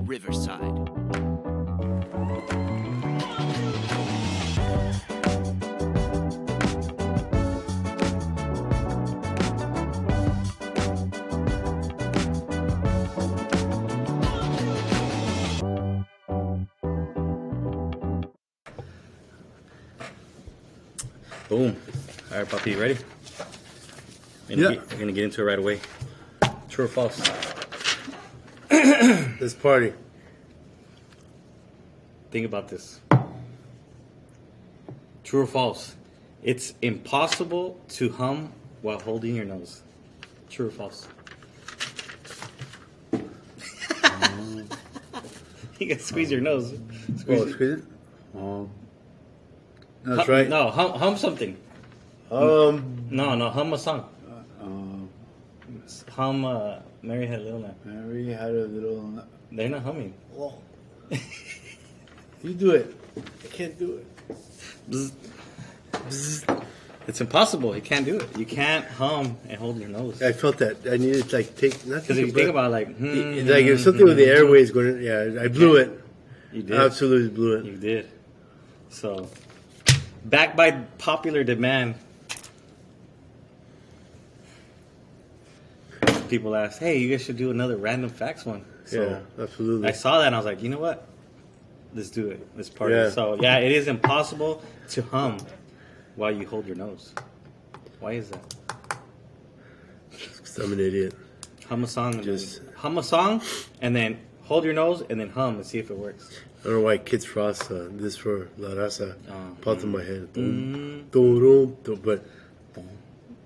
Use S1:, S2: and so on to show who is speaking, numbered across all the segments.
S1: Riverside.
S2: Boom. All right, Papi, you ready? Gonna,
S3: Yeah.
S2: get, we're gonna get into it right away. True or false?
S3: This party.
S2: Think about this. True or false? It's impossible to hum while holding your nose. True or false? you can squeeze your nose. Squeeze
S3: Oh,
S2: it.
S3: squeeze it. Um, that's
S2: Hum-
S3: right.
S2: No, hum, hum something.
S3: Um,
S2: No, no, hum a song.
S3: um,
S2: Hum uh, Mary Had a Little Lamb.
S3: Mary had a little.
S2: They're not humming.
S3: Oh. you do it. I can't do it.
S2: Bzz. Bzz. It's impossible. You can't do it. You can't hum and hold your nose.
S3: I felt that. I needed to like take. Not
S2: Because if you think about it, like, hmm,
S3: It- like if hmm, something with the hmm, hmm. airways going. Yeah, I blew it.
S2: you did.
S3: Absolutely blew it.
S2: You did. So, back by popular demand, people asked, "Hey, you guys should do another random facts one." So
S3: yeah, absolutely.
S2: I saw that and I was like, you know what? Let's do it. Let's party.
S3: Yeah.
S2: So yeah, it is impossible to hum while you hold your nose. Why is that?
S3: I'm an idiot.
S2: Hum a song, and
S3: Just-
S2: then, hum a song, and then hold your nose, and then hum and see if it works.
S3: I don't know why Kids Frost uh, this for La Raza
S2: Oh.
S3: popped in my head.
S2: Mm.
S3: But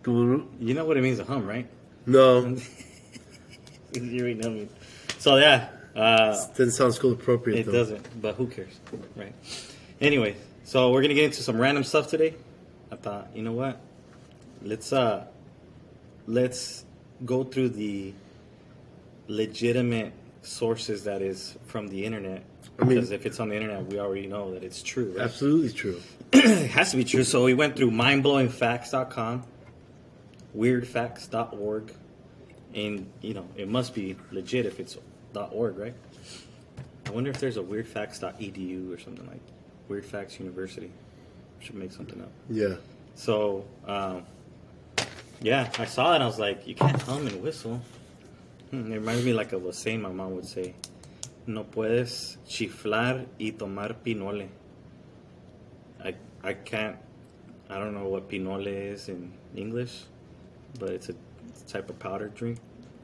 S2: You know what it means to hum, right?
S3: No,
S2: you already know me. So yeah, uh,
S3: doesn't sound school appropriate.
S2: it
S3: though.
S2: doesn't. But who cares, right? Anyway, so we're gonna get into some random stuff today. I thought, you know what? Let's uh, let's go through the legitimate sources that is from the internet.
S3: I mean-
S2: because if it's on the internet, we already know that it's true. Right?
S3: Absolutely true.
S2: it has to be true. So we went through mindblowingfacts.com, weirdfacts.org, and you know it must be legit if it's .org, right? I wonder if there's a weirdfacts.edu or something like Weird Facts University. Should make something up.
S3: Yeah.
S2: So um, yeah, I saw it. and I was like, you can't hum and whistle. Hmm, it reminds me like of a saying my mom would say. No puedes chiflar y tomar pinole. I I can't. I don't know what pinole is in English, but it's a type of powder drink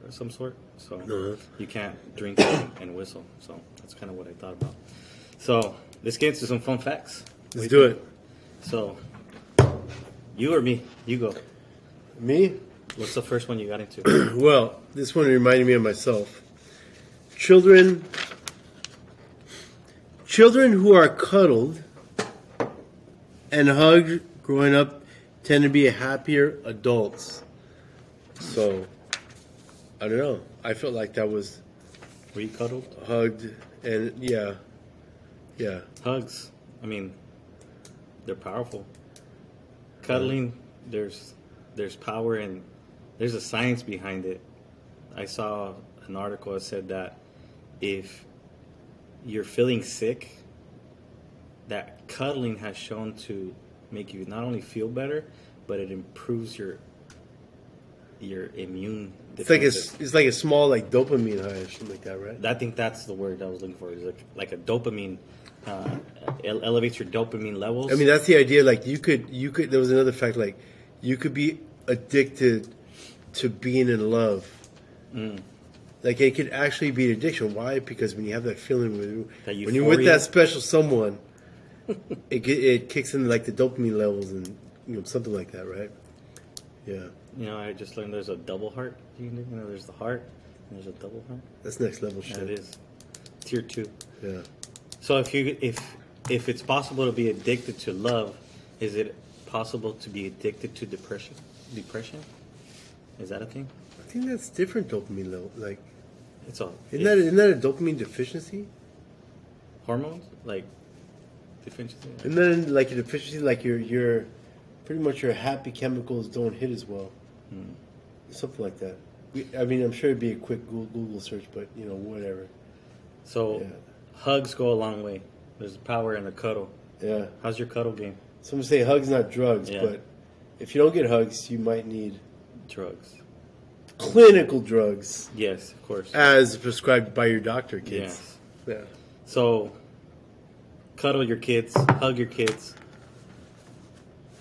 S2: of some sort. So
S3: Uh-huh.
S2: you can't drink and, and whistle. So that's kind of what I thought about. So let's get into some fun facts.
S3: Let's do it.
S2: So you or me? You go.
S3: Me?
S2: What's the first one you got into?
S3: Well, this one reminded me of myself. Children children who are cuddled and hugged growing up tend to be happier adults. So I don't know. I felt like that was
S2: Were you cuddled?
S3: hugged and yeah. Yeah.
S2: Hugs. I mean, they're powerful. Cuddling. There's there's power and there's a science behind it. I saw an article that said that if you're feeling sick, that cuddling has shown to make you not only feel better, but it improves your your immune.
S3: It's like a, it's like a small like dopamine high or something like that, right?
S2: I think that's the word I was looking for. Is like like a dopamine uh, ele- elevates your dopamine levels.
S3: I mean, that's the idea. Like you could, you could. There was another fact. Like you could be addicted to being in love.
S2: Mm.
S3: Like it could actually be an addiction. Why? Because when you have that feeling with you,
S2: That
S3: when you're with that special someone, it it kicks in like the dopamine levels and you know something like that, right? Yeah,
S2: you know, I just learned there's a double heart. You know, there's the heart and there's a double heart.
S3: that's next level shit.
S2: it is tier two.
S3: Yeah,
S2: So if you if if it's possible to be addicted to love, is it possible to be addicted to depression? Depression? Is that a thing?
S3: I think that's different dopamine level. Like,
S2: It's all
S3: isn't that isn't that a dopamine deficiency?
S2: hormones like deficiency.
S3: And then like a deficiency, like your your pretty much your happy chemicals don't hit as well.
S2: Hmm.
S3: Something like that. We- I mean, I'm sure it'd be a quick Google, Google search, but you know, whatever.
S2: So
S3: Yeah.
S2: hugs go a long way. There's power in a cuddle.
S3: Yeah.
S2: How's your cuddle game?
S3: Some say hugs not drugs,
S2: Yeah.
S3: but if you don't get hugs, you might need
S2: Drugs.
S3: clinical drugs
S2: Yes, of course.
S3: as prescribed by your doctor, kids.
S2: Yes.
S3: Yeah.
S2: So cuddle your kids, hug your kids.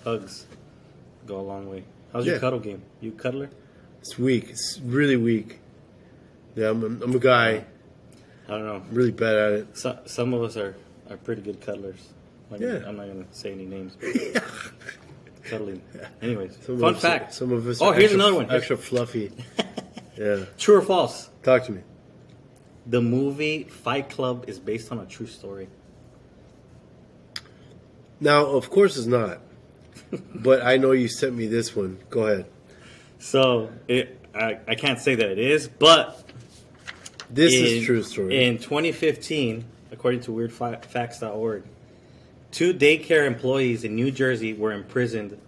S2: Hugs go a long way. How's your
S3: Yeah.
S2: cuddle game? You cuddler?
S3: It's weak. It's really weak. Yeah, I'm a, I'm a guy.
S2: I don't know.
S3: I'm really bad at it.
S2: So, some of us are, are pretty good cuddlers. Like,
S3: Yeah.
S2: I'm not gonna say any names. But cuddling. Anyways,
S3: Some
S2: fun
S3: of us,
S2: fact.
S3: Some of us.
S2: Oh,
S3: are
S2: here's
S3: extra-
S2: another one.
S3: Extra fluffy. yeah.
S2: True or false?
S3: Talk to me.
S2: The movie Fight Club is based on a true story.
S3: Now, of course, it's not. But I know you sent me this one. Go ahead.
S2: So it, I, I can't say that it is, but
S3: This
S2: in,
S3: is true story.
S2: In 2015, according to weirdfacts.org, two daycare employees in New Jersey were imprisoned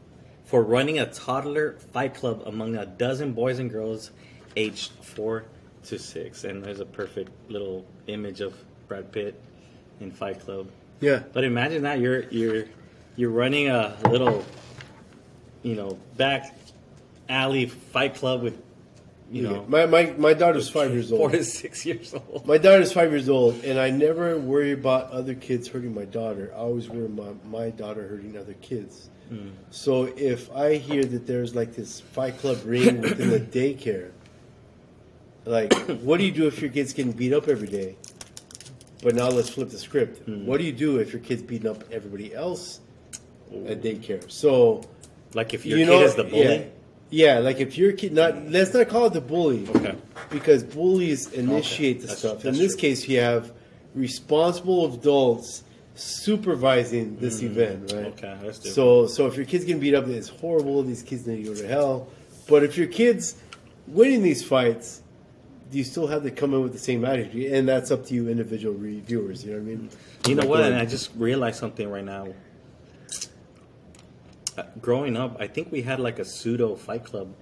S2: for running a toddler fight club among a dozen boys and girls aged four to six. And there's a perfect little image of Brad Pitt in Fight Club.
S3: yeah.
S2: But imagine that you're you're you're running a little, you know, back alley fight club with, you know,
S3: my, my, my daughter's five years old.
S2: four
S3: old.
S2: to six years old.
S3: My daughter's five years old, and I never worry about other kids hurting my daughter. I always worry about my daughter hurting other kids.
S2: Hmm.
S3: So if I hear that there's like this fight club ring within the daycare, like, what do you do if your kid's getting beat up every day? But now let's flip the script.
S2: Hmm.
S3: What do you do if your kid's beating up everybody else at daycare? So
S2: Like if your
S3: you
S2: kid
S3: know,
S2: is the bully.
S3: Yeah, yeah, like if your kid not let's not call it the bully.
S2: Okay.
S3: Because bullies initiate the
S2: That's-
S3: stuff. In this
S2: true.
S3: case you have responsible adults supervising this event, right?
S2: Mm, Okay, that's different.
S3: So so if your kid's getting beat up, it's horrible, these kids need to go to hell. But if your kid's winning these fights, you still have to come in with the same attitude, and that's up to you, individual reviewers. You know what I mean?
S2: You know what? And I just realized something right now. Growing up, I think we had like a pseudo fight club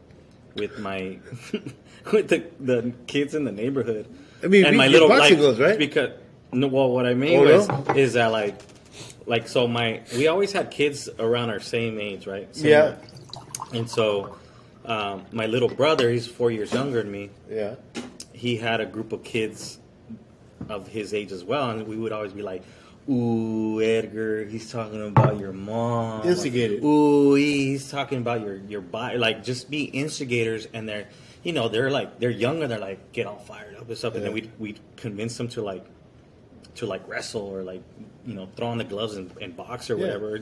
S2: with my with the the kids in the neighborhood.
S3: I mean,
S2: and
S3: we-
S2: my little
S3: boxing
S2: like,
S3: gloves, right?
S2: Because no, well, what I mean
S3: Oh,
S2: was
S3: no?
S2: is that like like so my we always had kids around our same age, right? Same-
S3: Yeah.
S2: And so um, my little brother, he's four years younger than me
S3: yeah.
S2: he had a group of kids of his age as well, and we would always be like, "Ooh, Edgar, he's talking about your mom."
S3: Instigated.
S2: Ooh, he's talking about your your body. Like, just be instigators, and they're, you know, they're like they're younger. They're like get all fired up and stuff, and then
S3: Yeah.
S2: we we convince them to like to like wrestle or like you know throw on the gloves and, and box or
S3: Yeah.
S2: whatever.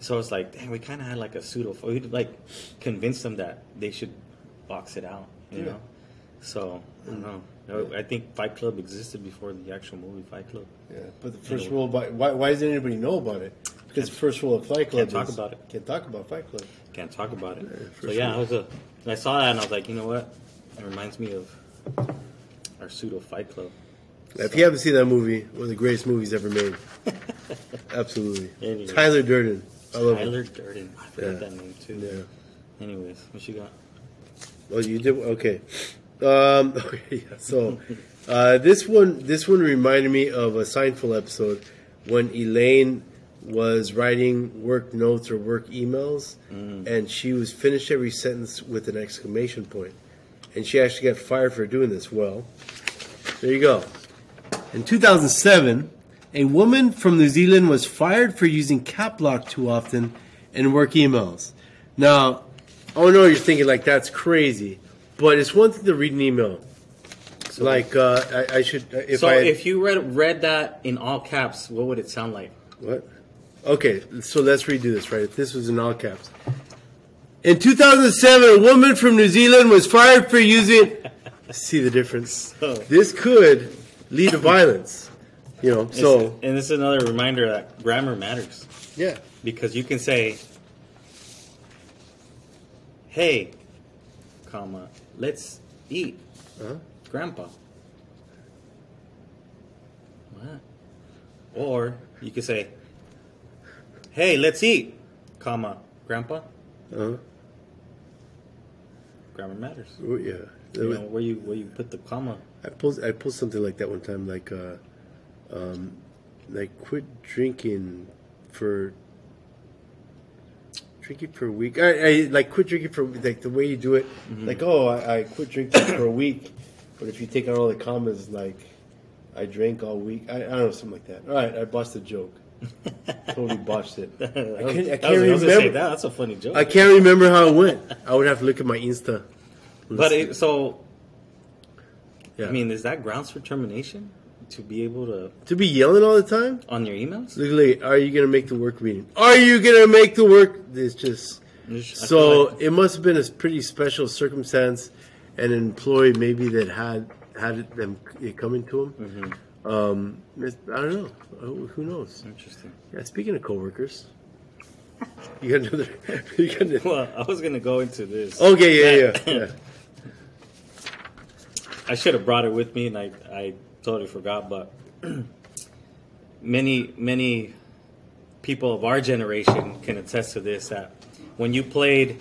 S2: So it's like, damn, we kind of had like a pseudo. We'd like convince them that they should box it out, you
S3: Yeah.
S2: know. So I don't. I think Fight Club existed before the actual movie Fight Club.
S3: Yeah, but the first
S2: Anyway.
S3: rule about why, why doesn't anybody know about it? Because the first rule of Fight Club
S2: Can't talk
S3: is
S2: about it.
S3: Can't talk about Fight Club.
S2: Can't talk about it.
S3: for
S2: so yeah,
S3: sure.
S2: I was a. and I saw that and I was like, you know what? It reminds me of our pseudo Fight Club.
S3: If you haven't seen that movie, one of the greatest movies ever made. Absolutely.
S2: Anyway.
S3: Tyler Durden. I love.
S2: Tyler Durden. I forgot
S3: Yeah.
S2: that name too.
S3: Yeah.
S2: Anyways, what you got?
S3: Oh, you did okay. Um, okay, yeah, so uh, this one, this one reminded me of a Seinfeld episode when Elaine was writing work notes or work emails, and she was finished every sentence with an exclamation point, and she actually got fired for doing this. Well, there you go. In 2007, a woman from New Zealand was fired for using cap lock too often in work emails. Now, oh no, you're thinking like that's crazy, but it's one thing to read an email. like uh, I, I should if
S2: so
S3: I had-
S2: if you read read that in all caps, what would it sound like?
S3: What? Okay, so let's redo this, right? If this was in all caps. In 2007, a woman from New Zealand was fired for using. See the difference?
S2: So-
S3: This could lead to violence. You know, so.
S2: and this is another reminder that grammar matters
S3: Yeah.
S2: because you can say, "Hey, comma, let's eat,
S3: Uh-huh.
S2: Grandpa." What? Or you could say, "Hey, let's eat, comma, Grandpa."
S3: Uh-huh.
S2: Grammar matters.
S3: Oh, Yeah.
S2: You know, where you where you put the comma.
S3: I posted I posted something like that one time, like uh, um, like quit drinking for drinking for a week. I, I like quit drinking for like the way you do it. Mm-hmm. Like oh, I, I quit drinking for a week, but if you take out all the commas, like I drank all week. I, I don't know something like that. All right, I botched the joke. totally botched it. I can't, I can't
S2: I was gonna say
S3: remember.
S2: that. That's a funny joke.
S3: I can't remember how it went. I would have to look at my Insta.
S2: but it, so,
S3: Yeah.
S2: I mean, is that grounds for termination to be able to
S3: to be yelling all the time.
S2: on your emails?
S3: Literally, are you gonna make the work meeting? Are you gonna make the work? It's just so
S2: like-
S3: it must have been a pretty special circumstance, an employee maybe that had had it- them it coming to him.
S2: Mm-hmm.
S3: Um, I don't know. Who who knows?
S2: Interesting.
S3: Yeah. Speaking of coworkers, you got another. You got another
S2: Well, I was gonna go into this.
S3: okay, yeah, yeah, yeah.
S2: I should have brought it with me, and I, I totally forgot. But many, many people of our generation can attest to this. That when you played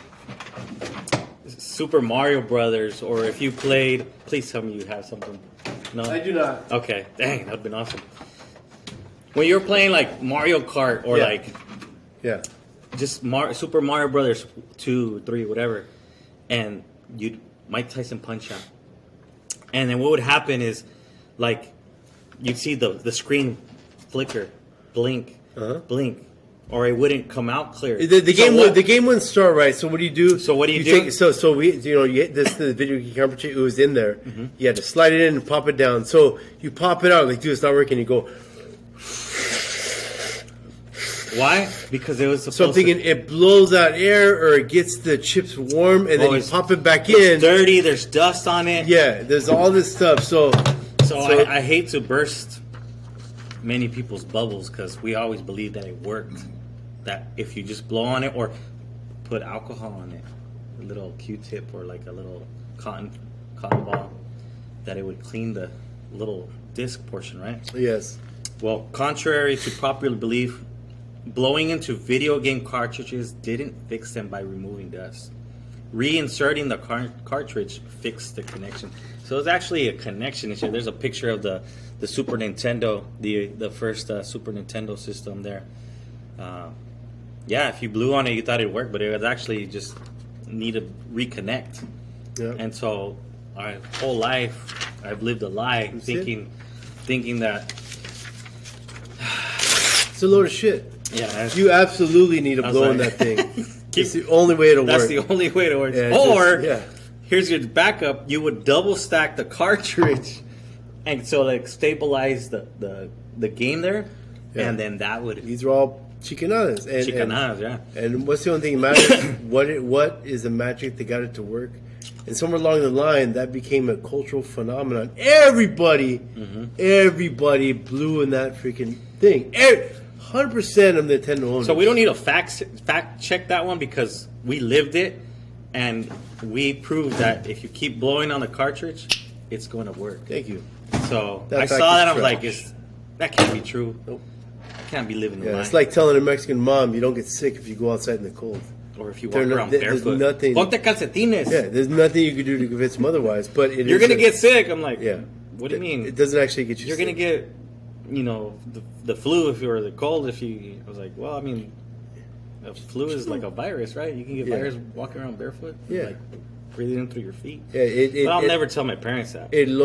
S2: Super Mario Brothers, or if you played, please tell me you have something. No,
S3: I do not.
S2: Okay, dang, that'd been awesome. When you're playing like Mario Kart or
S3: Yeah.
S2: like
S3: Yeah.
S2: just Mar- Super Mario Brothers two, three, whatever, and you Mike Tyson punch out, and then what would happen is, like, you'd see the the screen flicker, blink,
S3: Uh-huh.
S2: blink, or it wouldn't come out clear.
S3: The, the
S2: So
S3: game
S2: what-
S3: would, the game wouldn't start right. So what do you do?
S2: So what do you do?
S3: Take, so so we you know you hit this the video game conference. It was in there.
S2: Mm-hmm.
S3: You had to slide it in and pop it down. So you pop it out like, dude, it's not working. You go
S2: why? Because it was supposed
S3: something
S2: to,
S3: it blows out air or it gets the chips warm and then
S2: Oh,
S3: you pop it back
S2: it's
S3: in.
S2: dirty. There's dust on it.
S3: Yeah, there's all this stuff. So
S2: So, I, I hate to burst many people's bubbles because we always believed that it worked. That if you just blow on it or put alcohol on it, a little Q-tip or like a little cotton cotton ball, that it would clean the little disc portion, right?
S3: yes,
S2: Well, contrary to popular belief, blowing into video game cartridges didn't fix them by removing dust. Reinserting the car- cartridge fixed the connection. So it's actually a connection issue. There's a picture of the, the Super Nintendo, the the first uh, Super Nintendo system there. Uh, yeah, if you blew on it, you thought it worked, but it was actually just need to reconnect.
S3: yeah.
S2: And so, my whole life, I've lived a lie,
S3: That's it.
S2: thinking, thinking that
S3: it's a load of shit.
S2: yeah,
S3: You absolutely need to blow on that thing.
S2: Keep-
S3: it's the only way to
S2: that's
S3: work.
S2: That's the only way to work.
S3: Yeah,
S2: or
S3: just- yeah.
S2: here's your backup: you would double stack the cartridge, and so like stabilize the the, the game there,
S3: Yeah.
S2: and then that would
S3: These are all chicanadas. And, and,
S2: chicanadas, yeah.
S3: and what's the only thing that matters? what it, what is the magic that got it to work? And somewhere along the line, that became a cultural phenomenon. Everybody,
S2: Mm-hmm.
S3: everybody blew in that freaking thing. Hundred percent of Nintendo owners.
S2: So we don't need to fact fact check that one because we lived it, and we proved that if you keep blowing on the cartridge, it's going to work.
S3: Thank you.
S2: So
S3: That
S2: I saw that.
S3: I'm
S2: like, it's, that can't be true.
S3: Nope.
S2: I can't be living the
S3: Yeah, it's like telling a Mexican mom you don't get sick if you go outside in the cold.
S2: or if you walk
S3: not-
S2: around
S3: there- there's
S2: barefoot.
S3: nothing-
S2: Ponte calcetines.
S3: Yeah, there's nothing you can do to convince them otherwise. But it
S2: You're gonna
S3: a-
S2: get sick. I'm like,
S3: Yeah.
S2: What do you mean?
S3: It doesn't actually get you.
S2: You're
S3: sick.
S2: gonna get, you know, the, the flu if you're the cold. If you, I was like, well, I mean, the flu is like a virus, right? You can get
S3: Yeah.
S2: virus walking around barefoot.
S3: Yeah.
S2: like breathing in through your feet.
S3: Yeah, it, it,
S2: but I'll
S3: it-
S2: never tell my parents that.
S3: It
S2: you know,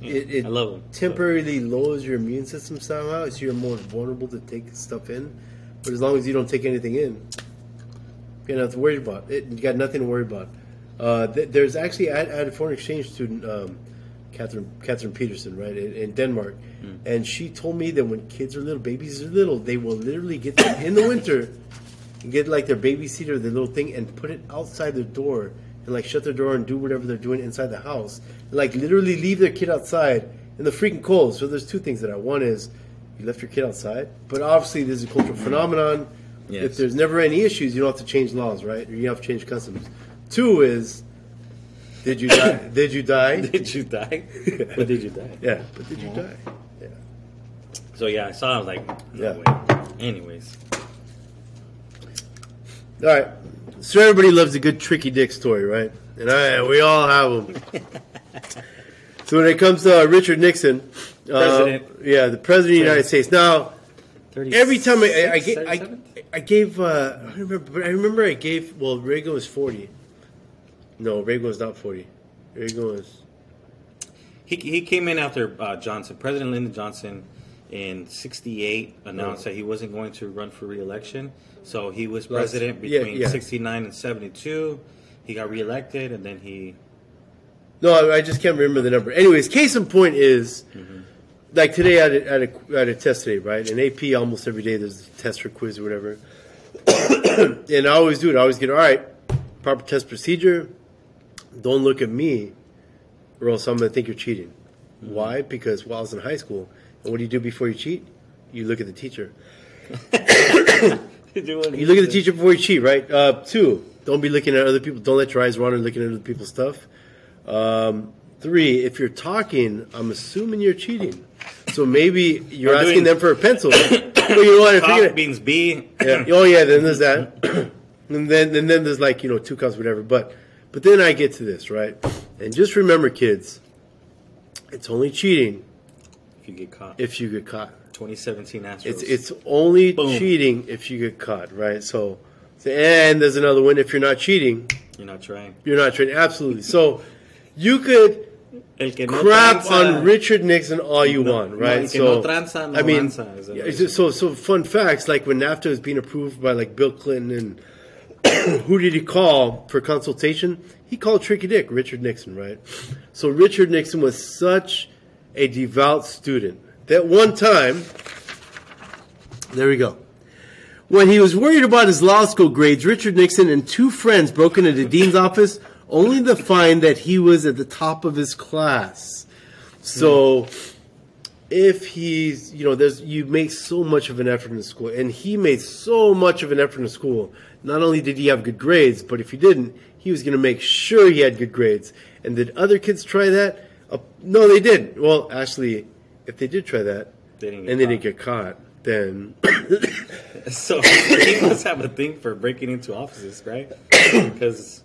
S2: you know,
S3: it, it
S2: I love them.
S3: temporarily lowers your immune system somehow, so you're more vulnerable to take stuff in. But as long as you don't take anything in, you don't have to worry about it. You got nothing to worry about. Uh, th- there's actually I, I had a foreign exchange student, um, Catherine Catherine Peterson, right in, in Denmark,
S2: Hmm.
S3: and she told me that when kids are little, babies are little, they will literally get them in the winter, and get like their baby seat or their little thing, and put it outside their door, and like shut their door and do whatever they're doing inside the house, and, like literally leave their kid outside in the freaking cold. So there's two things that I one is you left your kid outside, but obviously there's a cultural phenomenon.
S2: Yes.
S3: If there's never any issues, you don't have to change laws, right? Or you don't have to change customs. Two is, did you die? did you die?
S2: Did you die? but did you die?
S3: Yeah, but did you
S2: Mhm.
S3: die? Yeah.
S2: So yeah, I saw. I was like, no
S3: Yeah.
S2: way. Anyways,
S3: All right. So everybody loves a good tricky dick story, right? And I, we all have them. so So when it comes to uh, Richard Nixon, uh,
S2: President.
S3: yeah, the president of the United States. Now, every time I, I, I, gave, I, I gave, uh, I remember, but I remember I gave. Well, Reagan was forty. No, Reagan was not forty. Reagan was.
S2: He, he came in after uh, Johnson. President Lyndon Johnson in 68 announced
S3: Oh.
S2: that he wasn't going to run for re-election. So he was
S3: Last-
S2: president
S3: yeah,
S2: between
S3: yeah.
S2: 69 and 72. He got re-elected, and then he...
S3: No, I I just can't remember the number. Anyways, case in point is, like today I had a, I had a, I had a test today, right? In AP, almost every day there's a test or quiz or whatever. and I always do it. I always get, all right, proper test procedure. Don't look at me, or else I'm going to think you're cheating. Why? Because while I was in high school, and what do you do before you cheat? You look at the teacher. You look at the teacher before you cheat, right? Uh, two, don't be looking at other people. Don't let your eyes wander looking at other people's stuff. Um, three, if you're talking, I'm assuming you're cheating. So maybe you're
S2: Or
S3: asking them for a pencil. well, you what? If you're
S2: Cough means B.
S3: yeah. Oh yeah, then there's that, and then and then there's like you know two cups, whatever. But but then I get to this right, and just remember, kids, it's only cheating
S2: if you get caught.
S3: if you get caught.
S2: 2017 Astros.
S3: It's it's only
S2: Boom.
S3: cheating if you get caught, right? So, so, and there's another one. If you're not cheating,
S2: You're not trying.
S3: you're not trying. Absolutely. So, you could
S2: no
S3: crap
S2: tranza-
S3: on Richard Nixon all you
S2: No,
S3: want, right? so,
S2: no tranza, no
S3: I mean,
S2: avanza,
S3: yeah,
S2: what
S3: it's
S2: you
S3: just- so so fun facts like when NAFTA was being approved by like Bill Clinton and who did he call for consultation? He called Tricky Dick, Richard Nixon, right? So Richard Nixon was such a devout student that one time, there we go. When he was worried about his law school grades, Richard Nixon and two friends broke into the dean's office only to find that he was at the top of his class. So if he's, you know, there's you make so much of an effort in school, and he made so much of an effort in school. Not only did he have good grades, but if he didn't, he was going to make sure he had good grades. And did other kids try that? Uh, no, they didn't. Well, actually, if they did try that,
S2: They
S3: and they
S2: caught.
S3: didn't get caught, then
S2: So he must have a thing for breaking into offices, right? Because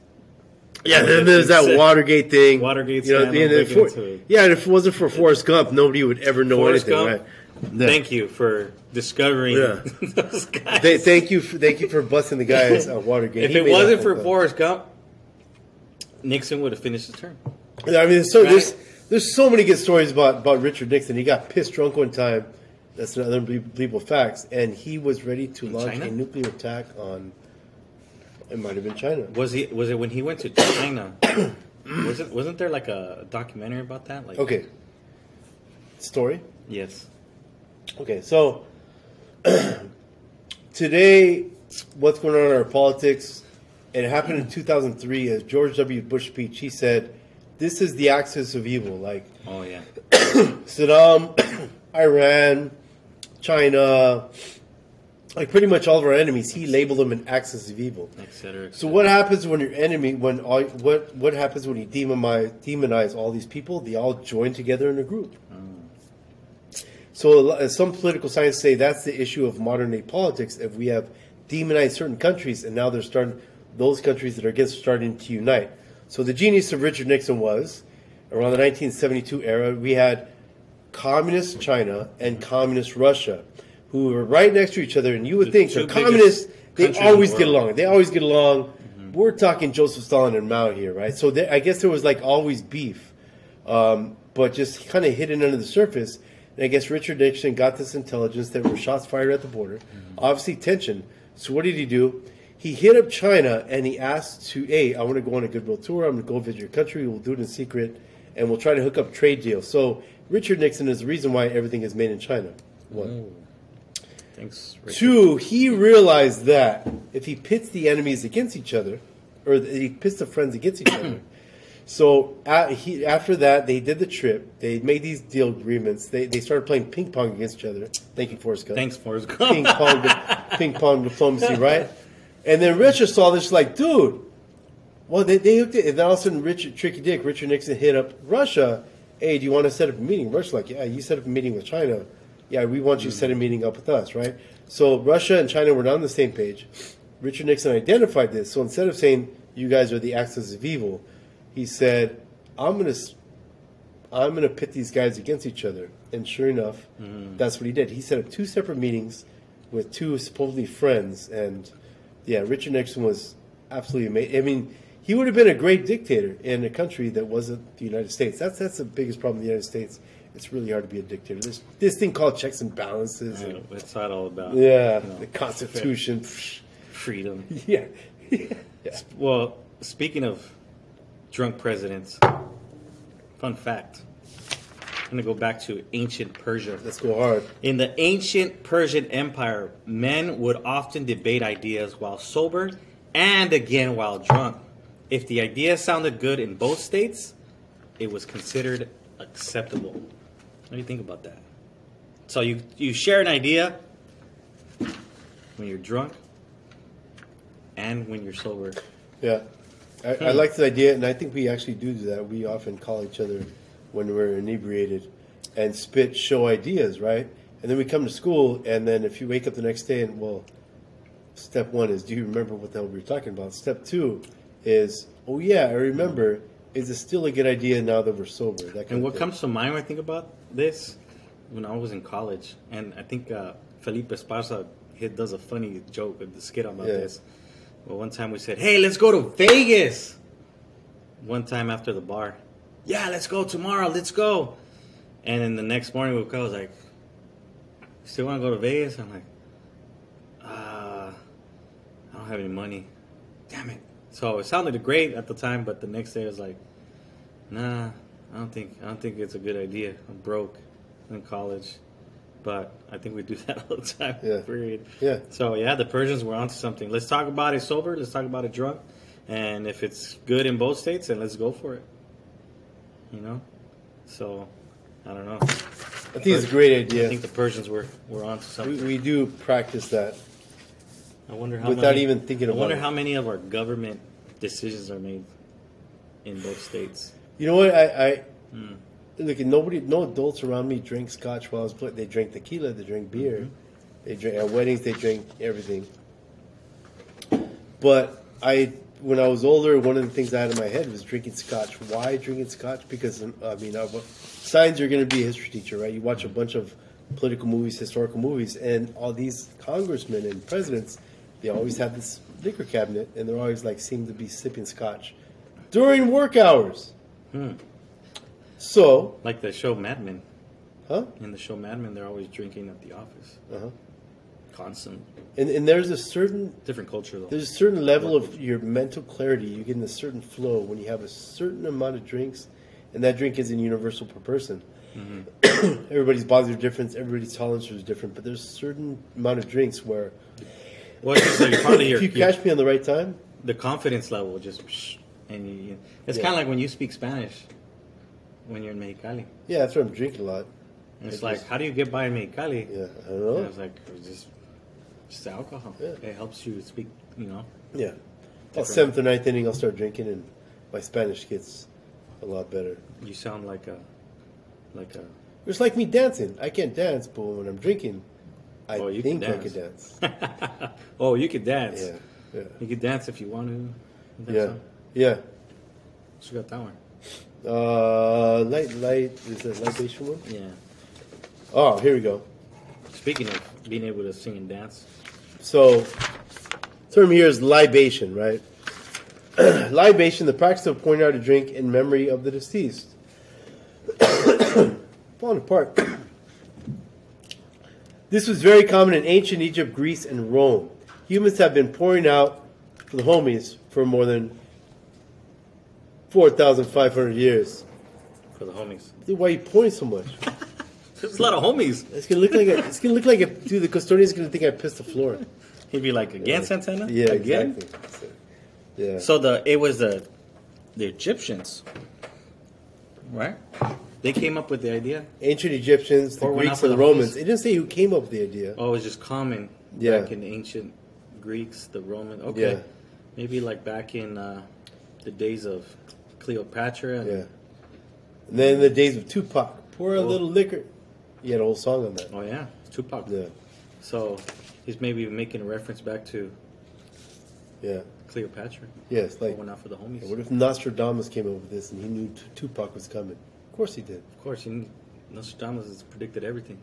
S3: Yeah, then there's that Watergate thing.
S2: Watergate
S3: you know, and for- yeah, and if it wasn't for Forrest Gump, nobody would ever know
S2: Forrest
S3: anything,
S2: Gump?
S3: right?
S2: thank you for discovering
S3: Yeah.
S2: those guys.
S3: Th- thank you, for, thank you for busting the guys at Watergate.
S2: if
S3: He
S2: it wasn't for. Forrest Gump, Nixon would have finished his term.
S3: Yeah, I mean, so
S2: Right?
S3: there's there's so many good stories about about Richard Nixon. He got pissed drunk one time. That's another unbelievable facts, and he was ready to
S2: In
S3: launch
S2: China?
S3: a nuclear attack on. It might have been China.
S2: Was he? Was it when he went to China? was it? Wasn't there like a documentary about that? Like,
S3: Okay. Story.
S2: Yes.
S3: Okay, so today, what's going on in our politics? It happened in 2003 as George W. Bush speech. He said, "This is the axis of evil." Like
S2: Oh yeah.
S3: Saddam, Iran, China, like pretty much all of our enemies. He labeled them an axis of evil.
S2: Et cetera, et
S3: So what happens when your enemy, when all, what what happens when you demonize demonize all these people? They all join together in a group. Mm. So a uh, some political science say that's the issue of modern day politics. If we have demonized certain countries, and now they're starting, those countries that are against starting to unite. So the genius of Richard Nixon was around the 1972 era. We had communist China and communist Russia, who were right next to each other, and you would
S2: The
S3: think the communists they
S2: in the
S3: always get along. They always get along. We're talking Joseph Stalin and Mao here, right? So there, I guess there was like always beef um, but just kind of hidden under the surface. And I guess Richard Nixon got this intelligence that there were shots fired at the border, obviously tension. So what did he do? He hit up China and he asked to, hey, I want to go on a goodwill tour. I'm going to go visit your country. We'll do it in secret, and we'll try to hook up trade deals. So Richard Nixon is the reason why everything is made in China. One.
S2: Thanks. Richard.
S3: Two, he realized that if he pits the enemies against each other, or he pits the friends against each other, so a he, after that, they did the trip. They made these deal agreements. They, they started playing ping pong against each other. Thank you, Forrest Gump.
S2: Thanks, Forrest
S3: Ping
S2: Gump.
S3: pong, ping pong diplomacy, right? And then Richard saw this, like, dude. Well, they, they hooked it, and then all of a sudden, Richard, Tricky Dick, Richard Nixon hit up Russia. Hey, do you want to set up a meeting? Russia's like, yeah, you set up a meeting with China. Yeah, we want you to set a meeting up with us, right? So Russia and China were not on the same page. Richard Nixon identified this. So instead of saying you guys are the axis of evil, he said, "I'm gonna, s- I'm going to pit these guys against each other. And sure enough, mm-hmm. that's what he did. He set up two separate meetings with two supposedly friends. And yeah, Richard Nixon was absolutely amazing. I mean, he would have been a great dictator in a country that wasn't the United States. That's that's the biggest problem in the United States. It's really hard to be a dictator. There's this thing called checks and balances. And,
S2: What's that all about?
S3: yeah,
S2: You know,
S3: the Constitution.
S2: freedom.
S3: yeah. yeah.
S2: Well, speaking of drunk presidents, fun fact. I'm gonna go back to ancient Persia.
S3: Let's go hard.
S2: In the ancient Persian Empire, men would often debate ideas while sober and again while drunk. If the idea sounded good in both states, it was considered acceptable. What do you think about that? So you you share an idea when you're drunk and when you're sober.
S3: Yeah, I, I hmm. like the idea, and I think we actually do do that. We often call each other when we're inebriated and spit show ideas, right? And then we come to school, and then if you wake up the next day and well, step one is do you remember what the hell we were talking about? Step two is oh yeah, I remember. Is it still a good idea now that we're sober? That
S2: And what comes to mind when I think about this, when I was in college, and I think uh, Felipe Esparza he does a funny joke with the skit about
S3: Yeah.
S2: this. Well, one time we said, "Hey, let's go to Vegas." One time after the bar, yeah, let's go tomorrow. Let's go. And then the next morning we woke up, I was like, "Still want to go to Vegas?" I'm like, "Uh, I don't have any money. Damn it." So it sounded great at the time, but the next day I was like, Nah, I don't think I don't think it's a good idea. I'm broke in college, but I think we do that all the time.
S3: Yeah.
S2: Period.
S3: Yeah.
S2: So yeah, the Persians were onto something. Let's talk about it sober. Let's talk about it drunk, and if it's good in both states, then let's go for it. You know. So I don't know.
S3: I think it's a great idea.
S2: I think the Persians were were onto
S3: We,
S2: something.
S3: we do practice that.
S2: I wonder how
S3: without
S2: many,
S3: even thinking
S2: I
S3: about
S2: wonder
S3: it.
S2: how many of our government decisions are made in both states.
S3: You know what? I, I
S2: Hmm.
S3: look. Nobody, no adults around me drink scotch while I was playing. They drink tequila. They drink beer.
S2: Mm-hmm.
S3: They drink at weddings. They drink everything. But I, when I was older, one of the things I had in my head was drinking scotch. Why drinking scotch? Because I mean, I, signs you're going to be a history teacher, right? You watch a bunch of political movies, historical movies, and all these congressmen and presidents, they always have this liquor cabinet, and they're always like seem to be sipping scotch during work hours.
S2: Hmm.
S3: So,
S2: Like the show Mad Men.
S3: huh?
S2: In the show Mad Men, they're always drinking at the office.
S3: Uh-huh.
S2: Constant.
S3: And and there's a certain
S2: Different culture, though.
S3: there's a certain level of your mental clarity. You get in a certain flow when you have a certain amount of drinks, and that drink isn't universal per person. Everybody's bodies are different. Everybody's tolerance is different. But there's a certain amount of drinks where
S2: Well, it's just like probably your,
S3: if you catch me on the right time,
S2: the confidence level just, and you, you- it's
S3: Yeah.
S2: kind of like when you speak Spanish when you're in Mexicali.
S3: yeah, that's why I'm drinking a lot.
S2: And it's
S3: It
S2: like,
S3: just-
S2: how do you get by in Mexicali?
S3: Yeah, I don't
S2: And
S3: know.
S2: it's like it's just, just alcohol.
S3: Yeah.
S2: It helps you speak. You know.
S3: Yeah,
S2: Different.
S3: seventh or ninth inning, I'll start drinking, and my Spanish gets a lot better.
S2: You sound like a, like a.
S3: It's like me dancing. I can't dance, but when I'm drinking, I
S2: Oh, you can
S3: I
S2: dance.
S3: can dance.
S2: oh, you could dance.
S3: Yeah, yeah,
S2: You could dance if you want to.
S3: Yeah,
S2: so?
S3: Yeah.
S2: She got that one.
S3: Uh, light, light. Is that libation one?
S2: Yeah.
S3: Oh, here we go.
S2: Speaking of being able to sing and dance,
S3: So, term here is libation, right? libation, the practice of pouring out a drink in memory of the deceased. Falling apart. this was very common in ancient Egypt, Greece, and Rome. Humans have been pouring out for the homies for more than 4,500 years.
S2: for the homies.
S3: Dude, why are you pouring so much?
S2: There's a lot of homies.
S3: It's gonna look like a, it's gonna look like a, dude. The custodian's gonna think I pissed the floor.
S2: He'd be like, again, Santana?
S3: Yeah,
S2: again.
S3: exactly. Yeah.
S2: So the it was the the Egyptians, right? They came up with the idea.
S3: ancient Egyptians, the
S2: Or went out
S3: Greeks,
S2: for
S3: and the
S2: the
S3: Romans.
S2: homies.
S3: It didn't say who came up with the idea.
S2: Oh, it was just common
S3: Yeah.
S2: back in the ancient Greeks, the Roman. Okay,
S3: Yeah.
S2: maybe like back in uh, the days of Cleopatra. And,
S3: Yeah. And then in the days of Tupac, pour a
S2: Oh.
S3: little liquor. He had a whole song on that.
S2: Oh yeah, Tupac.
S3: Yeah.
S2: So he's maybe making a reference back to
S3: Yeah.
S2: Cleopatra.
S3: Yes. Oh, like,
S2: Going out for the homies.
S3: what if Nostradamus came up with this and he knew T- Tupac was coming? Of course he did.
S2: Of course, you, Nostradamus has predicted everything.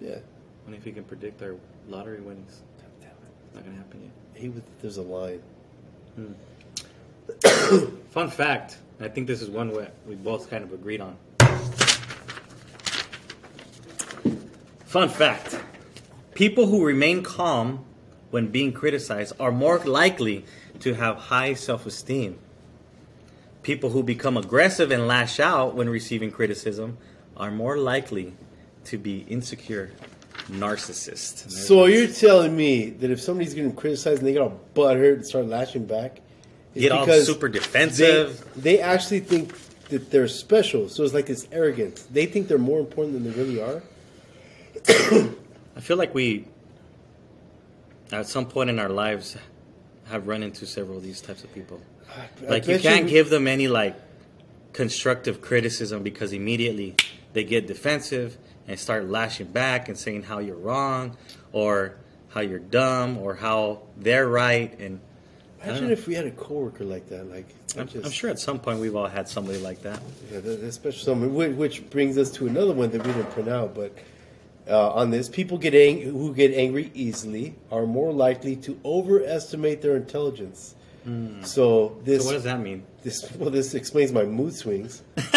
S3: Yeah.
S2: I wonder if he can predict our lottery winnings? It's not gonna happen yet.
S3: He was, there's a line. Hmm.
S2: Fun fact. I think this is one we we both kind of agreed on. Fun fact. People who remain calm when being criticized are more likely to have high self esteem. People who become aggressive and lash out when receiving criticism are more likely to be insecure narcissists.
S3: So you're telling me that if somebody's getting criticized and they get all butthurt and start lashing back,
S2: Get all super defensive.
S3: they actually think that they're special. So it's like this arrogance. They think they're more important than they really are.
S2: I feel like we, at some point in our lives, have run into several of these types of people.
S3: I
S2: Like you can't give them any like constructive criticism because immediately they get defensive and start lashing back and saying how you're wrong or how you're dumb or how they're right. And I
S3: Imagine if we had a coworker like that. Like
S2: I'm,
S3: just-
S2: I'm sure at some point we've all had somebody like that.
S3: Yeah, special. Someone, which, brings us to another one that we didn't print out, but uh, on this, people get ang- who get angry easily are more likely to overestimate their intelligence. So this.
S2: So what does that mean?
S3: this, well, this explains my mood swings.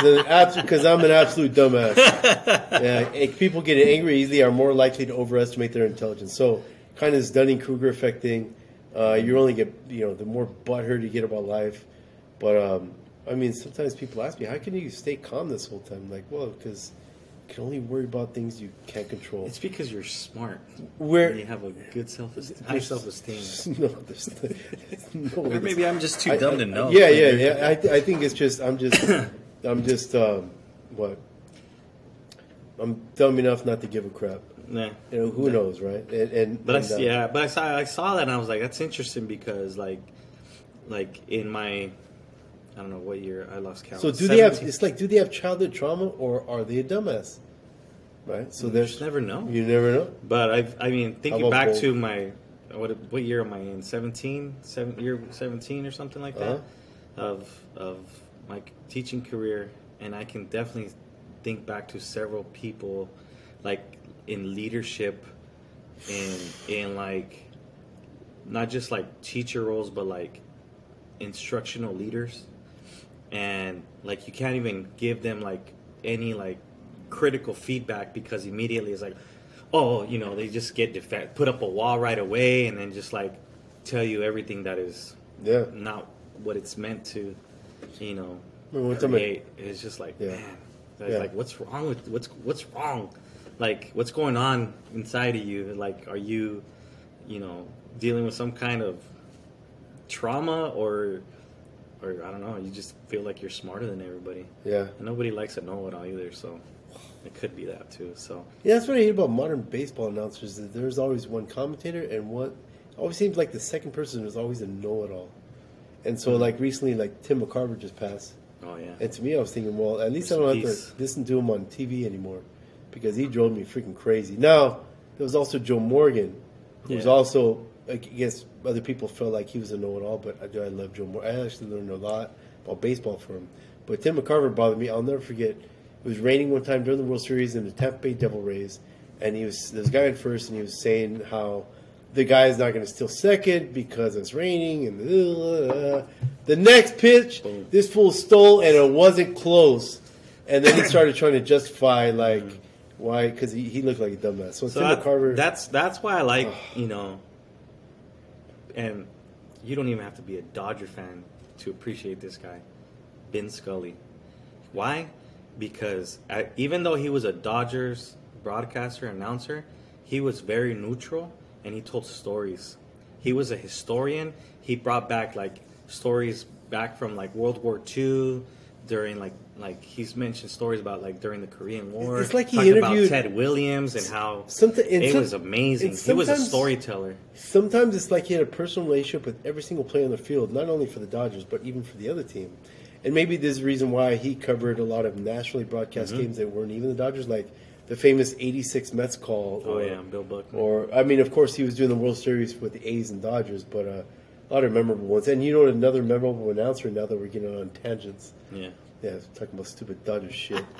S3: Because I'm an absolute dumbass. Yeah, people get angry easily are more likely to overestimate their intelligence. So, kind of this Dunning Kruger effect thing. Uh, you only get, you know, the more butthurt you get about life. But um, I mean, sometimes people ask me, "How can you stay calm this whole time?" like, well, because you can only worry about things you can't control.
S2: It's because you're smart.
S3: Where
S2: you have a good self high self esteem.
S3: no, there's, there's no.
S2: Or maybe I'm just too
S3: I-
S2: dumb
S3: I-
S2: to know.
S3: Yeah, yeah, yeah. I, th- I think it's just I'm just I'm just um, what I'm dumb enough not to give a crap.
S2: Nah.
S3: You know, who knows, right? And, and
S2: But I,
S3: and,
S2: s-
S3: uh,
S2: yeah, but I saw I saw that and I was like, that's interesting because like, like in my, I don't know what year I lost count.
S3: So do they have? It's like, do they have childhood trauma or are they a dumbass? Right. So
S2: You
S3: there's
S2: just never know.
S3: You never know.
S2: But I, I mean, thinking back
S3: both?
S2: to my, what what year am I in? 17? Seven, year seventeen or something like that,
S3: Uh-huh.
S2: of of my teaching career, and I can definitely think back to several people, like in leadership, and in like, not just like teacher roles, but like instructional leaders, and like you can't even give them like any like critical feedback because immediately it's like, oh, you know, they just get defa- put up a wall right away and then just like tell you everything that is
S3: Yeah.
S2: not what it's meant to, you know, create. It's just like,
S3: Yeah.
S2: man, it's
S3: Yeah.
S2: like what's wrong with what's what's wrong, like what's going on inside of you? Like, are you, you know, dealing with some kind of trauma or, or I don't know, you just feel like you're smarter than everybody.
S3: Yeah.
S2: And nobody likes to know it all either, so it could be that too. So
S3: Yeah, that's what I hate about modern baseball announcers. Is there's always one commentator and one. Always seems like the second person is always a know-it-all. And so, mm-hmm. like recently, like Tim McCarver just passed,
S2: oh yeah,
S3: and to me, I was thinking, well, at least I don't have
S2: peace.
S3: to listen to him on TV anymore, because he drove me freaking crazy. Now there was also Joe Morgan, who's
S2: Yeah.
S3: also I guess other people felt like he was a know-it-all, but I do. I love Joe Morgan. I actually learned a lot about baseball from him. But Tim McCarver bothered me. I'll never forget. It was raining one time during the World Series in the Tampa Bay Devil Rays, and he was there was a guy at first, and he was saying how the guy is not going to steal second because it's raining, and uh, the next pitch,
S2: Boom.
S3: this fool stole, and it wasn't close. And then he started trying to justify like why because he, he looked like a dumbass. So,
S2: so
S3: Tim
S2: that-
S3: McCarver,
S2: that's that's why I like you know, and you don't even have to be a Dodger fan to appreciate this guy, Vin Scully. Why? Because uh even though he was a Dodgers broadcaster announcer, he was very neutral and he told stories. He was a historian. He brought back like stories back from like World War II during like like he's mentioned stories about like during the Korean War.
S3: It's like he
S2: talking
S3: interviewed-
S2: about Ted Williams and how
S3: Someti- and
S2: it
S3: some-
S2: was amazing. He was a storyteller.
S3: Sometimes it's like he had a personal relationship with every single player on the field, not only for the Dodgers, but even for the other team. And maybe there's a reason why he covered a lot of nationally broadcast
S2: Mm-hmm.
S3: games that weren't even the Dodgers, like the famous 86 Mets call.
S2: Oh
S3: or,
S2: yeah, Bill Buckner.
S3: Or, I mean, of course, he was doing the World Series with the A's and Dodgers, but uh, a lot of memorable ones. And you know, another memorable announcer now that we're getting on tangents.
S2: yeah.
S3: Yeah, talking about stupid Dodger shit.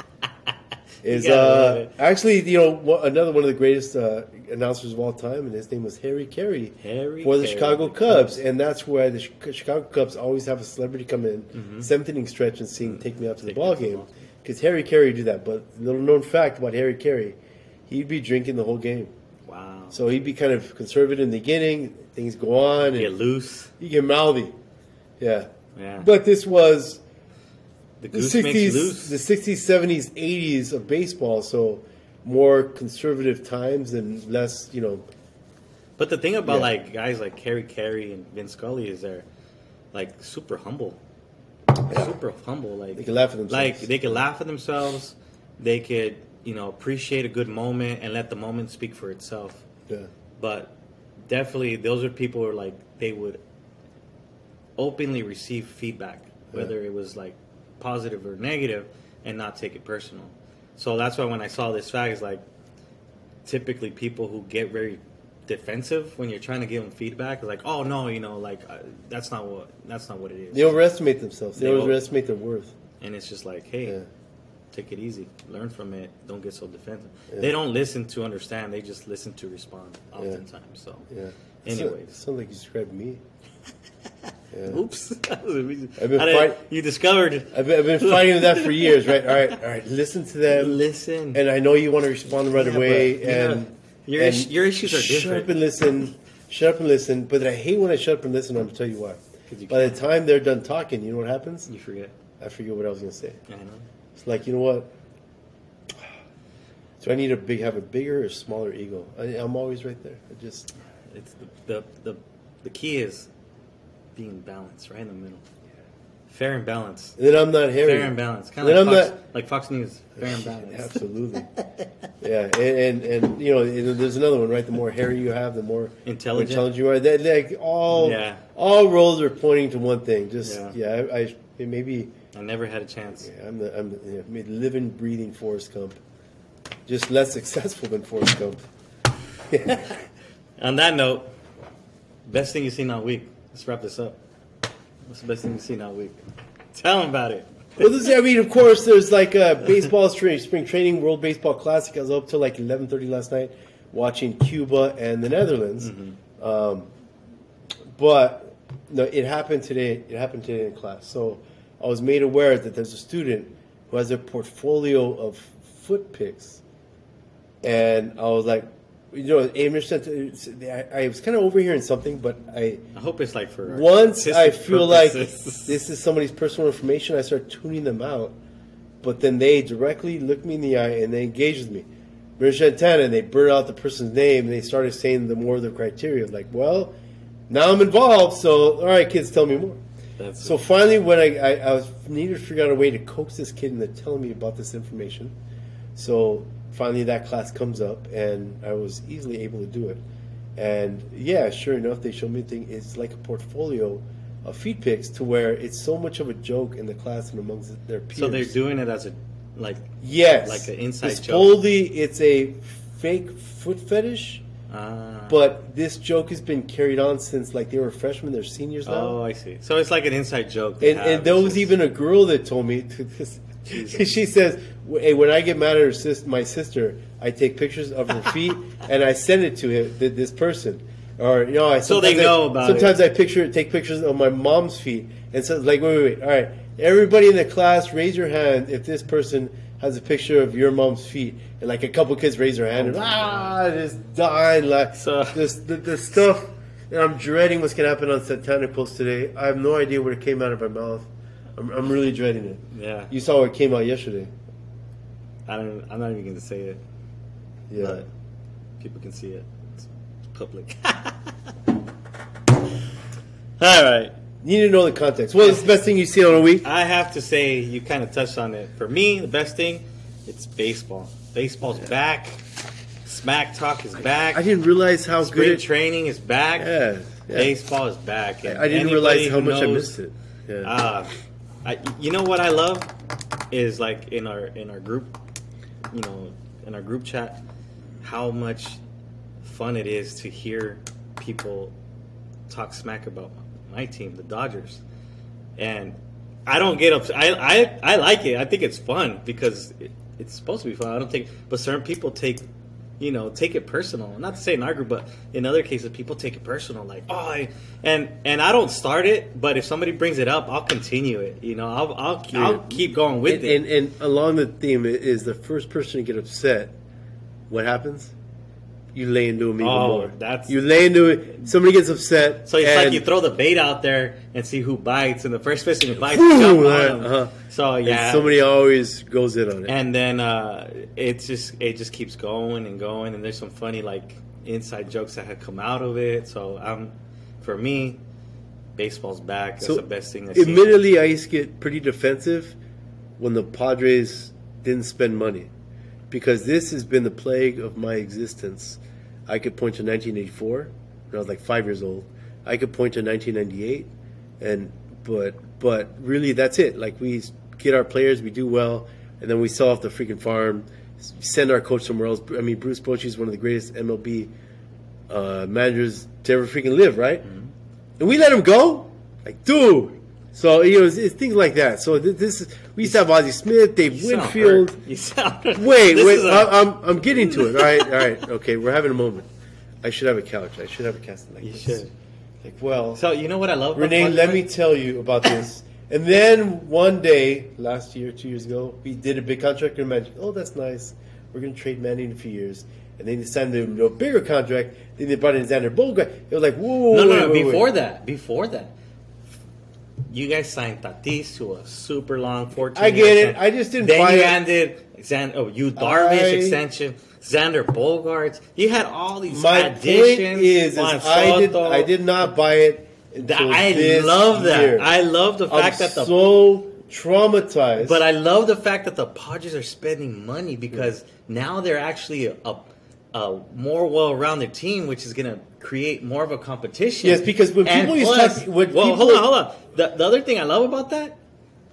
S3: Is uh, actually you know another one of the greatest uh, announcers of all time, and his name was Harry Caray
S2: Harry
S3: for the
S2: Carey,
S3: Chicago Cubs,
S2: Cubs.
S3: and that's why the Chicago Cubs always have a celebrity come in seventh inning stretch and sing "Take Me Out to the
S2: Mm-hmm. Take Me
S3: Ball
S2: the
S3: Game" because Harry Caray did that. But little known fact about Harry Caray, he'd be drinking the whole game,
S2: Wow.
S3: so he'd be kind of conservative in the beginning. Things go on,
S2: Get
S3: and
S2: loose.
S3: you get mouthy. Yeah,
S2: Yeah.
S3: but this was
S2: the
S3: the
S2: goose makes
S3: sixties,
S2: loose.
S3: the sixties, seventies, eighties of baseball. So more conservative times and less, you know.
S2: But the thing about
S3: Yeah.
S2: like guys like Kerry Caray and Vince Scully is they're like super humble, super humble. Like
S3: They can laugh at themselves.
S2: Like they can laugh at themselves. They could you know appreciate a good moment and let the moment speak for itself.
S3: Yeah,
S2: But definitely, those are people who are like they would openly receive feedback, whether it was like positive or negative, and not take it personal. So that's why when I saw this fact, is like typically people who get very defensive when you're trying to give them feedback, like, oh no, you know, like uh, that's not what that's not what it is,
S3: they overestimate themselves. They,
S2: They
S3: overestimate their worth.
S2: and it's just like, hey.
S3: Yeah.
S2: Take it easy. Learn from it. Don't get so defensive.
S3: Yeah.
S2: They don't listen to understand. They just listen to respond.
S3: Yeah.
S2: Oftentimes, so
S3: Yeah.
S2: Anyways.
S3: sounds like you described me. Yeah.
S2: Oops.
S3: been
S2: I didn't-
S3: fight-
S2: you discovered.
S3: I've been, I've been fighting with that for years, right? All right, all right. Listen to them,
S2: Listen.
S3: and I know you want to respond right
S2: Yeah,
S3: away,
S2: but, yeah,
S3: and
S2: your
S3: and
S2: is- your issues are different.
S3: Shut up and listen. Shut up and listen. But I hate when I shut up and listen. I'm gonna tell you why. By the time they're done talking, you know what happens?
S2: You forget.
S3: I forget what I was gonna say.
S2: I know.
S3: It's like you know what? Do I need a big have a bigger or smaller ego? I, I'm always right there. I just
S2: It's the, the the the key is being balanced, right in the middle. Fair and balanced.
S3: then I'm not Harry.
S2: Fair and balanced. Kind of like Fox,
S3: not-
S2: like Fox News. Fair and balanced.
S3: Absolutely. yeah, and, and and you know, there's another one, right? The more hairy you have, the more
S2: Intelligent.
S3: intelligent you are. That like all
S2: Yeah.
S3: all roads are pointing to one thing. Just
S2: Yeah.
S3: yeah, I, I maybe
S2: I never had a chance.
S3: yeah, I'm the I'm the yeah, living, breathing Forrest Gump. Just less successful than Forrest Gump.
S2: On that note, best thing you've seen all week. Let's wrap this up. What's the best thing you've seen all week? Tell them about it.
S3: Well, this, I mean, of course, there's like a baseball spring, spring training, World Baseball Classic. I was up till like 11:30 last night watching Cuba and the Netherlands. Um, but no, it happened today. It happened today in class. So I was made aware that there's a student who has a portfolio of foot pics, and I was like, you know, Amish I, I was kind of overhearing something, but I
S2: I hope it's like for
S3: once I feel like this is somebody's personal information, I start tuning them out. But then they directly look me in the eye and they engage with me. Antenna, and they blurt out the person's name and they started saying the more of the criteria. Like, well, now I'm involved, so all right, kids, tell me more.
S2: That's
S3: So finally, when I, I, I was needed to figure out a way to coax this kid into telling me about this information, so finally that class comes up, and I was easily able to do it. And yeah, sure enough, they showed me a thing. It's like a portfolio of feed pics to where it's so much of a joke in the class and amongst their peers.
S2: so they're doing it as a like
S3: yes,
S2: like an inside joke.
S3: Supposedly, it's a fake foot fetish,
S2: uh,
S3: but this joke has been carried on since like they were freshmen, they're seniors now.
S2: oh I see. So it's like an inside joke.
S3: And, and there was even a girl that told me this. She says, "Hey, when I get mad at her sis, my sister, I take pictures of her feet and I send it to him, th- this person." Or you know, I
S2: So they
S3: sometimes I-
S2: know about it.
S3: Sometimes I picture take pictures of my mom's feet and so like, wait, wait, wait, all right, everybody in the class, raise your hand if this person has a picture of your mom's feet, and like a couple kids raise their hand and ah, just dying like
S2: So-
S3: this the, the stuff. And I'm dreading what's gonna happen on Satanic Post today. I have no idea what it came out of my mouth. I'm, I'm really dreading it.
S2: yeah.
S3: You saw what came out yesterday.
S2: I don't. I'm not even going to say it.
S3: Yeah.
S2: But people can see it. It's public. All right.
S3: You need to know the context. What is the best thing you've seen on a week?
S2: I have to say, you kind of touched on it. For me, the best thing, it's baseball. Baseball's back. Smack talk is back.
S3: I didn't realize how
S2: Spring
S3: good it.
S2: training is back.
S3: Yeah, yeah.
S2: Baseball is back. And
S3: I didn't realize how much I missed it. Yeah.
S2: Uh, I, you know what I love is like in our in our group, you know, in our group chat, how much fun it is to hear people talk smack about my team, the Dodgers, and I don't get upset. I, I I like it. I think it's fun because it, it's supposed to be fun. I don't think, but certain people take, you know, take it personal. Not to say in our group, but in other cases, people take it personal. Like, oh, I, and and I don't start it, but if somebody brings it up, I'll continue it. You know, I'll I'll, I'll keep going with
S3: and,
S2: it.
S3: and, and along the theme is the first person to get upset. What happens? You lay into him even
S2: Oh,
S3: more.
S2: that's-
S3: you lay into it. Somebody gets upset.
S2: So it's like you throw the bait out there and see who bites, and the first person who bites,
S3: Whew,
S2: jump on
S3: that-
S2: them.
S3: uh-huh.
S2: So
S3: and
S2: yeah,
S3: somebody always goes in on it.
S2: and then uh, it's just it just keeps going and going, and there's some funny like inside jokes that had come out of it. So um, for me, baseball's back. That's
S3: So,
S2: the best thing. I've seen.
S3: Admittedly, I used to get pretty defensive when the Padres didn't spend money because this has been the plague of my existence. I could point to 1984 when I was like five years old. I could point to 1998, and but but really that's it. Like we get our players, we do well, and then we sell off the freaking farm, send our coach somewhere else. I mean, Bruce Bochy is one of the greatest MLB uh, managers to ever freaking live, right? And we let him go, like dude. So you know, it's, it's things like that. So th- this is we used to have Ozzie Smith, Dave
S2: You
S3: Winfield.
S2: hurt. You sound
S3: Wait, wait,
S2: is a-
S3: I, I'm I'm getting to it. All right, all right, okay. We're having a moment. I should have a couch. I should have a casting like
S2: You
S3: this.
S2: should.
S3: Like, well,
S2: So you know what I love? about
S3: Renee,
S2: Padres?
S3: let me tell you about this. And then one day, last year, two years ago, we did a big contract in Magic. Oh, that's nice. We're going to trade Manny in a few years. And then they signed them to a bigger contract. Then they brought in Xander Bogart. It was like, whoa,
S2: No, no,
S3: wait,
S2: no.
S3: wait,
S2: Before
S3: wait.
S2: that, before that, you guys signed Tatis to a super long fourteen.
S3: I get it. I just didn't
S2: Then
S3: buy
S2: you
S3: it.
S2: ended Xan- oh, you Darvish
S3: I-
S2: extension, Xander Bogaerts. You had all these
S3: My
S2: additions.
S3: is, is I did I did not buy it.
S2: I love that.
S3: year.
S2: I love the fact
S3: I'm
S2: that the
S3: so traumatized.
S2: But I love the fact that the Padres are spending money because now they're actually a, a, a more well-rounded team, which is going to create more of a competition.
S3: Yes, because when
S2: And
S3: people
S2: plus-
S3: talk- when
S2: well,
S3: people-
S2: hold on, hold on. The, the other thing I love about that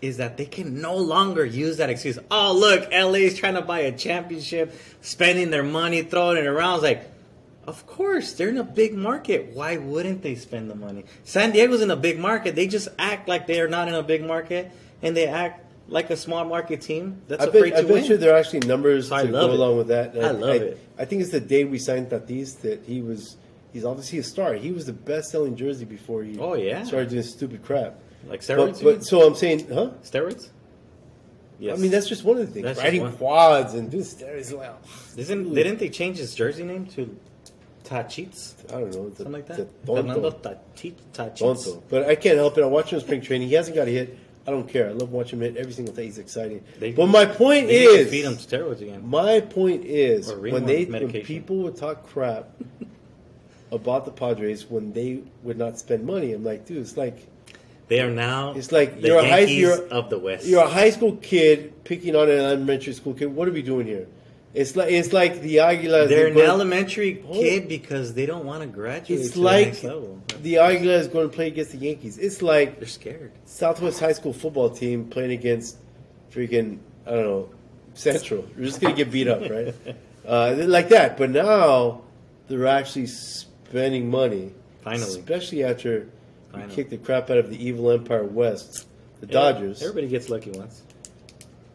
S2: is that they can no longer use that excuse. Oh, look, LA is trying to buy a championship, spending their money, throwing it around. It's like, of course, they're in a big market. Why wouldn't they spend the money? San Diego's in a big market. They just act like they are not in a big market, and they act like a small market team that's
S3: I
S2: afraid
S3: bet, I
S2: to
S3: bet
S2: win.
S3: you there are actually numbers
S2: I
S3: to
S2: love
S3: go
S2: it.
S3: along with that. And
S2: I love it.
S3: I think it's the day we signed Tatis that he was. He's obviously a star. He was the best-selling jersey before he
S2: Oh, yeah.
S3: started doing stupid crap.
S2: like steroids.
S3: But, but so I'm saying, huh?
S2: steroids. Yes.
S3: I mean, that's just one of the things.
S2: That's
S3: Riding quads and doing steroids. Well,
S2: Isn't didn't they change his jersey name to Tachits?
S3: I don't know. The,
S2: Something like that. Fernando Tachi- Tachits.
S3: But I can't help it. I watch him in spring training. He hasn't got a hit. I don't care. I love watching him hit every single day. He's exciting.
S2: They-
S3: but my point
S2: They
S3: is,
S2: feed him steroids again.
S3: My point is when they when people would talk crap about the Padres when they would not spend money, I'm like, dude, it's like
S2: They are now.
S3: It's like you're a high-
S2: Yankees
S3: you're-
S2: of the West.
S3: you're a high school kid picking on an elementary school kid. What are we doing here? It's like it's like the Aguilas.
S2: They're
S3: they
S2: an elementary
S3: Oh.
S2: kid because they don't want to graduate
S3: It's
S2: to
S3: like
S2: the
S3: the Aguilas going to play against the Yankees. It's like
S2: They're scared.
S3: Southwest High School football team playing against freaking I don't know Central. You're just gonna get beat up, right? uh, like that. But now they're actually spending money.
S2: Finally.
S3: especially after we
S2: Finally.
S3: kicked the crap out of the evil Empire West, the Dodgers.
S2: Everybody gets lucky once.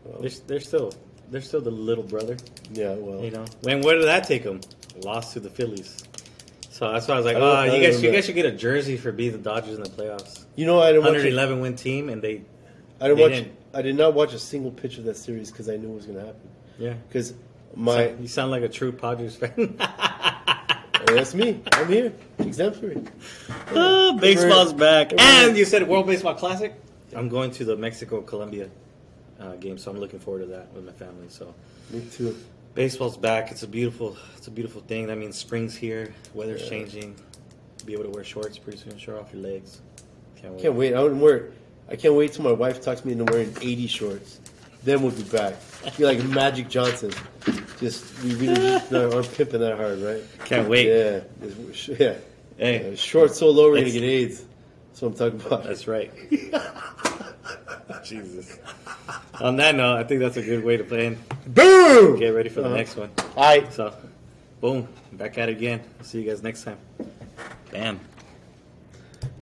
S3: Well,
S2: They're, they're still they're still the little brother.
S3: yeah, well,
S2: You know, when where did that take them? Lost to the Phillies. So that's why I was like,
S3: I don't-
S2: oh,
S3: I
S2: you
S3: don't
S2: guys, you
S3: remember.
S2: guys should get a jersey for being the Dodgers in the playoffs.
S3: you know, I didn't watch. it.
S2: 111 win team, and they,
S3: I didn't
S2: they
S3: watch.
S2: didn't.
S3: I did not watch a single pitch of that series because I knew it was going to happen.
S2: yeah.
S3: Because my
S2: you sound like a true Padres fan.
S3: that's me. I'm here, exemplary.
S2: oh, baseball's back, and you said World Baseball Classic. I'm going to the Mexico Colombia uh, game, so I'm looking forward to that with my family. So
S3: Me too.
S2: baseball's back. It's a beautiful, it's a beautiful thing. That means spring's here, weather's
S3: Yeah.
S2: changing. Be able to wear shorts pretty soon, show off your legs. Can't wait.
S3: Can't wait. I wouldn't wear. I can't wait till my wife talks me into wearing 80 shorts. Then we'll be back. Be like Magic Johnson. Just we really no, aren't pimping that hard, right?
S2: Can't wait.
S3: Yeah, It's- yeah.
S2: Hey,
S3: Uh, shorts so low we're gonna get AIDS. That's what I'm talking about.
S2: That's right. Jesus. On that note, I think that's a good way to plan.
S3: Boom.
S2: Get ready for the
S3: Uh-huh.
S2: next one.
S3: All right.
S2: So, boom, back at it again. See you guys next time. Bam.